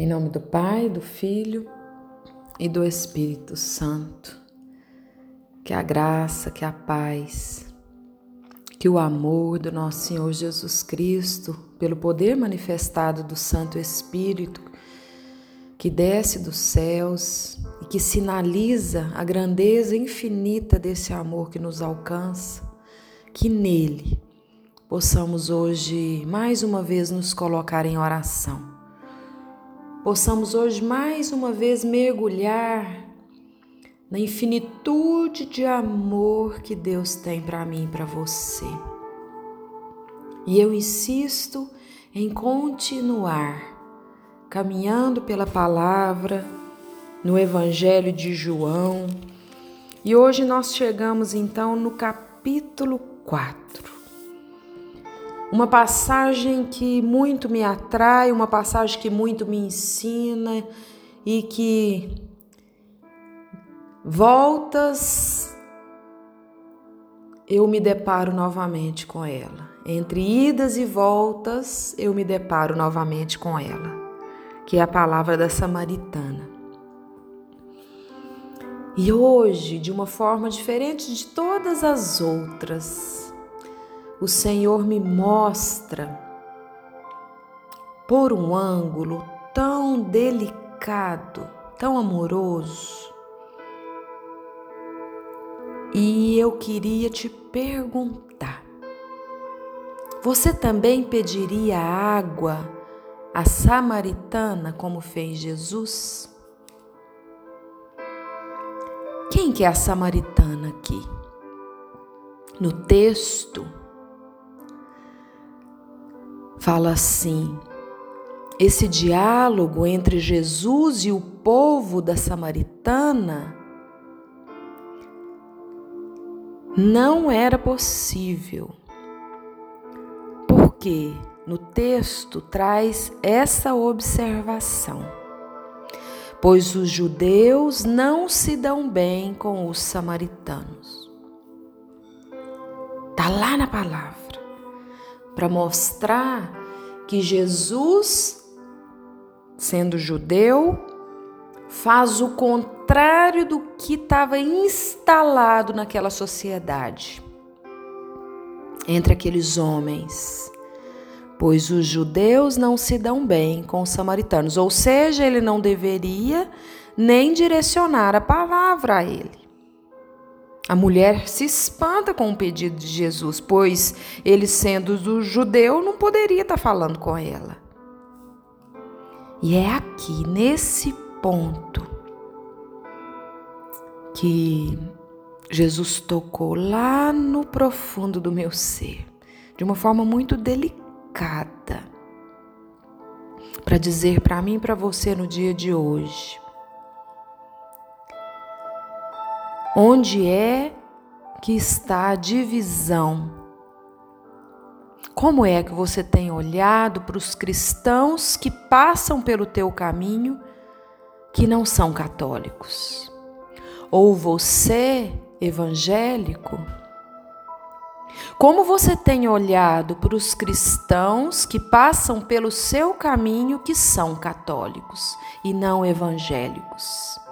Em nome do Pai, do Filho e do Espírito Santo. Que a graça, que a paz, que o amor do nosso Senhor Jesus Cristo, pelo poder manifestado do Santo Espírito, que desce dos céus e que sinaliza a grandeza infinita desse amor que nos alcança, que nele possamos hoje mais uma vez nos colocar em oração possamos hoje mais uma vez mergulhar na infinitude de amor que Deus tem para mim e para você. E eu insisto em continuar caminhando pela palavra no Evangelho de João. E hoje nós chegamos então no capítulo 4. Uma passagem que muito me atrai, uma passagem que muito me ensina e que voltas eu me deparo novamente com ela. Entre idas e voltas, eu me deparo novamente com ela, que é a palavra da Samaritana. E hoje, de uma forma diferente de todas as outras, o Senhor me mostra por um ângulo tão delicado, tão amoroso. E eu queria te perguntar: você também pediria água à samaritana como fez Jesus? Quem que é a samaritana aqui? No texto, fala assim: esse diálogo entre Jesus e o povo da Samaritana não era possível. Porque no texto traz essa observação. Pois os judeus não se dão bem com os samaritanos. Está lá na palavra para mostrar que Jesus, sendo judeu, faz o contrário do que estava instalado naquela sociedade entre aqueles homens. Pois os judeus não se dão bem com os samaritanos, ou seja, ele não deveria nem direcionar a palavra a ele. A mulher se espanta com o pedido de Jesus, pois ele, sendo do judeu, não poderia estar falando com ela. E é aqui, nesse ponto, que Jesus tocou lá no profundo do meu ser, de uma forma muito delicada, para dizer para mim e para você no dia de hoje Onde é que está a divisão? Como é que você tem olhado para os cristãos que passam pelo teu caminho que não são católicos? Ou você, evangélico? Como você tem olhado para os cristãos que passam pelo seu caminho que são católicos e não evangélicos?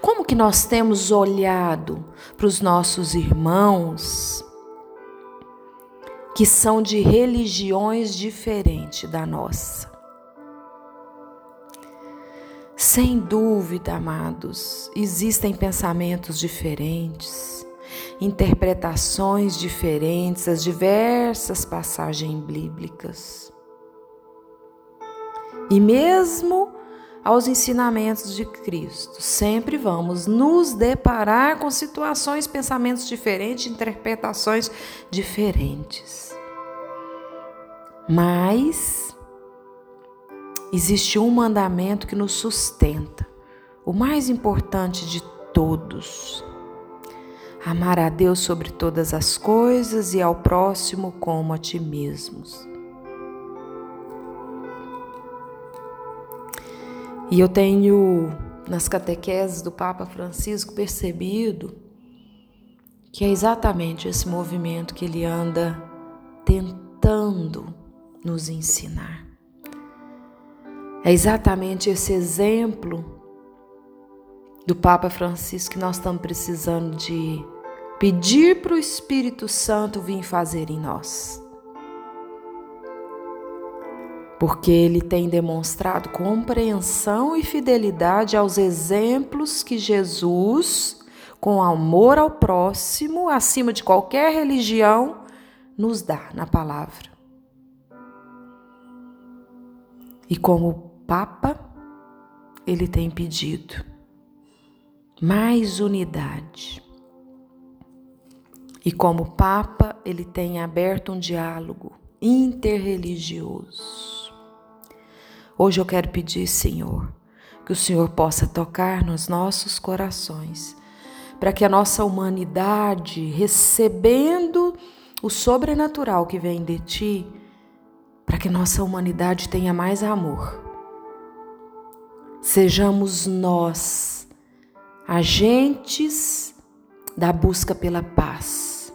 Como que nós temos olhado para os nossos irmãos que são de religiões diferentes da nossa? Sem dúvida, amados, existem pensamentos diferentes, interpretações diferentes, as diversas passagens bíblicas. E mesmo aos ensinamentos de Cristo. Sempre vamos nos deparar com situações, pensamentos diferentes, interpretações diferentes. Mas existe um mandamento que nos sustenta, o mais importante de todos. Amar a Deus sobre todas as coisas e ao próximo como a ti mesmos. E eu tenho nas catequeses do Papa Francisco percebido que é exatamente esse movimento que ele anda tentando nos ensinar. É exatamente esse exemplo do Papa Francisco que nós estamos precisando de pedir para o Espírito Santo vir fazer em nós. Porque ele tem demonstrado compreensão e fidelidade aos exemplos que Jesus, com amor ao próximo, acima de qualquer religião, nos dá na palavra. E como Papa, ele tem pedido mais unidade. E como Papa, ele tem aberto um diálogo interreligioso. Hoje eu quero pedir, Senhor, que o Senhor possa tocar nos nossos corações, para que a nossa humanidade, recebendo o sobrenatural que vem de Ti, para que nossa humanidade tenha mais amor. Sejamos nós agentes da busca pela paz.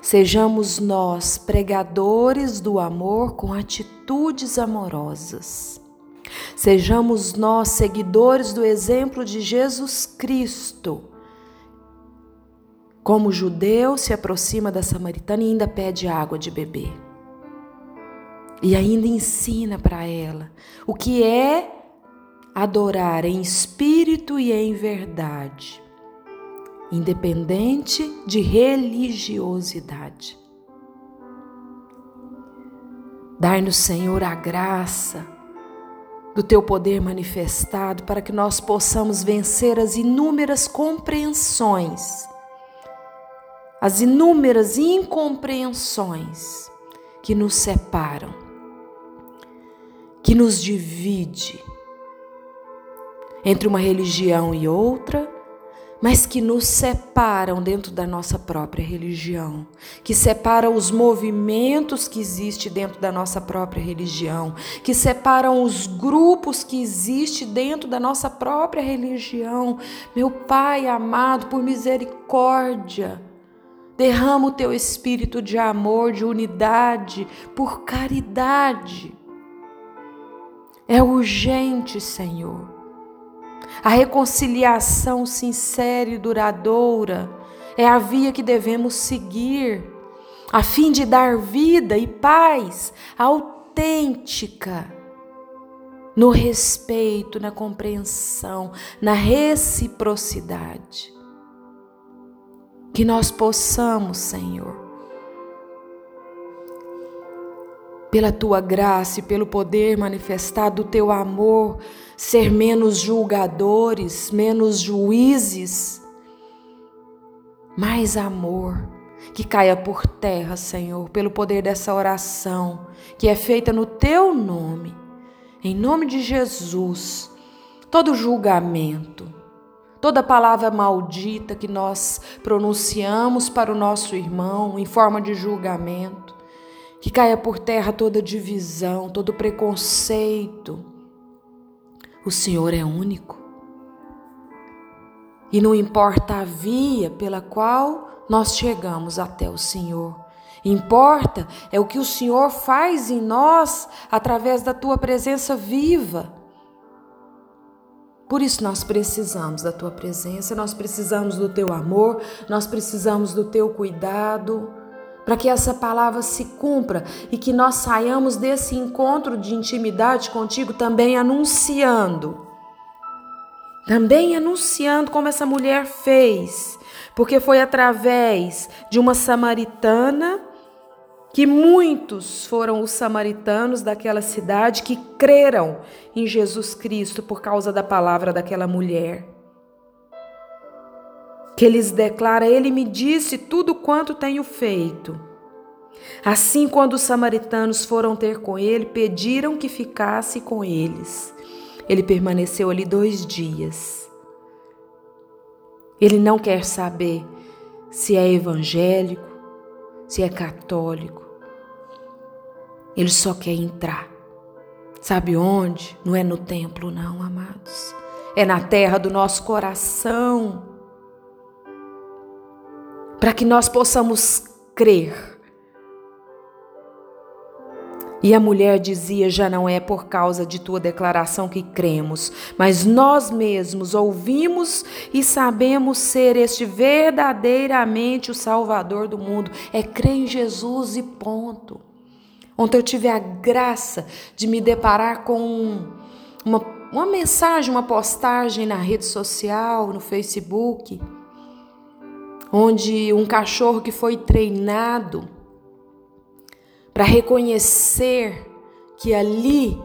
Sejamos nós pregadores do amor com atitudes amorosas. Sejamos nós seguidores do exemplo de Jesus Cristo. Como judeu se aproxima da samaritana e ainda pede água de beber. E ainda ensina para ela o que é adorar em espírito e em verdade independente de religiosidade. Dai-nos, Senhor, a graça do teu poder manifestado para que nós possamos vencer as inúmeras compreensões, as inúmeras incompreensões que nos separam, que nos divide entre uma religião e outra mas que nos separam dentro da nossa própria religião, que separam os movimentos que existem dentro da nossa própria religião, que separam os grupos que existem dentro da nossa própria religião. Meu Pai amado, por misericórdia, derrama o teu espírito de amor, de unidade, por caridade. É urgente, Senhor a reconciliação sincera e duradoura é a via que devemos seguir, a fim de dar vida e paz autêntica no respeito, na compreensão, na reciprocidade. Que nós possamos, Senhor, pela tua graça e pelo poder manifestado do teu amor, ser menos julgadores, menos juízes, mais amor que caia por terra, Senhor, pelo poder dessa oração que é feita no teu nome, em nome de Jesus. Todo julgamento, toda palavra maldita que nós pronunciamos para o nosso irmão em forma de julgamento, que caia por terra toda divisão, todo preconceito. O Senhor é único. E não importa a via pela qual nós chegamos até o Senhor. Importa é o que o Senhor faz em nós através da tua presença viva. Por isso nós precisamos da tua presença, nós precisamos do teu amor, nós precisamos do teu cuidado para que essa palavra se cumpra e que nós saiamos desse encontro de intimidade contigo também anunciando. Também anunciando como essa mulher fez, porque foi através de uma samaritana que muitos foram os samaritanos daquela cidade que creram em Jesus Cristo por causa da palavra daquela mulher que lhes declara: Ele me disse tudo quanto tenho feito. Assim, quando os samaritanos foram ter com ele, pediram que ficasse com eles. Ele permaneceu ali dois dias. Ele não quer saber se é evangélico, se é católico. Ele só quer entrar. Sabe onde? Não é no templo, não, amados. É na terra do nosso coração para que nós possamos crer E a mulher dizia: Já não é por causa de tua declaração que cremos, mas nós mesmos ouvimos e sabemos ser este verdadeiramente o Salvador do mundo. É crer em Jesus e ponto. Ontem eu tive a graça de me deparar com uma, uma mensagem, uma postagem na rede social, no Facebook, onde um cachorro que foi treinado para reconhecer que ali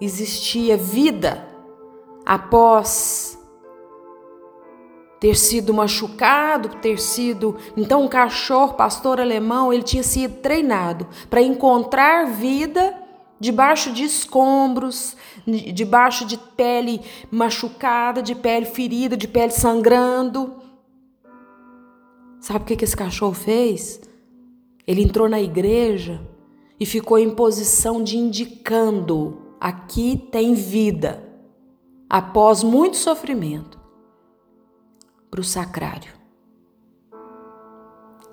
existia vida após ter sido machucado, ter sido. Então, um cachorro, pastor alemão, ele tinha sido treinado para encontrar vida debaixo de escombros, debaixo de pele machucada, de pele ferida, de pele sangrando. Sabe o que, esse cachorro fez? Ele entrou na igreja e ficou em posição de indicando: aqui tem vida, após muito sofrimento, para o sacrário.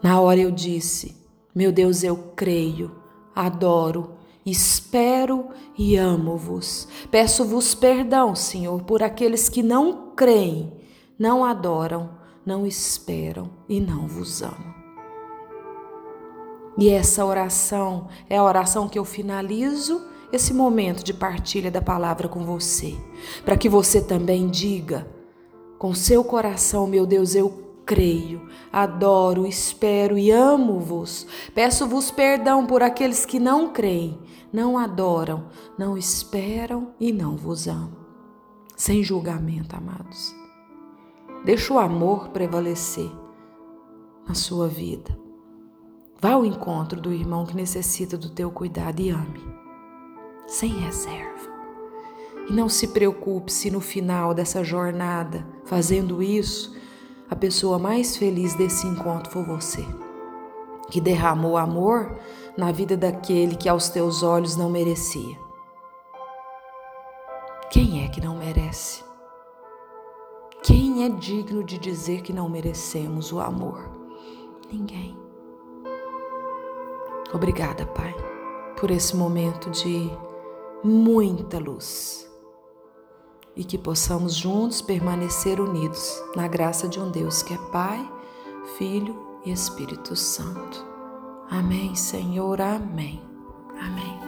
Na hora eu disse: Meu Deus, eu creio, adoro, espero e amo-vos. Peço-vos perdão, Senhor, por aqueles que não creem, não adoram, não esperam e não vos amam. E essa oração é a oração que eu finalizo esse momento de partilha da palavra com você, para que você também diga com seu coração, meu Deus, eu creio, adoro, espero e amo-vos. Peço-vos perdão por aqueles que não creem, não adoram, não esperam e não vos amam. Sem julgamento, amados. Deixa o amor prevalecer na sua vida. Vá ao encontro do irmão que necessita do teu cuidado e ame, sem reserva. E não se preocupe se no final dessa jornada, fazendo isso, a pessoa mais feliz desse encontro for você, que derramou amor na vida daquele que aos teus olhos não merecia. É digno de dizer que não merecemos o amor? Ninguém. Obrigada, Pai, por esse momento de muita luz e que possamos juntos permanecer unidos na graça de um Deus que é Pai, Filho e Espírito Santo. Amém, Senhor, amém. Amém.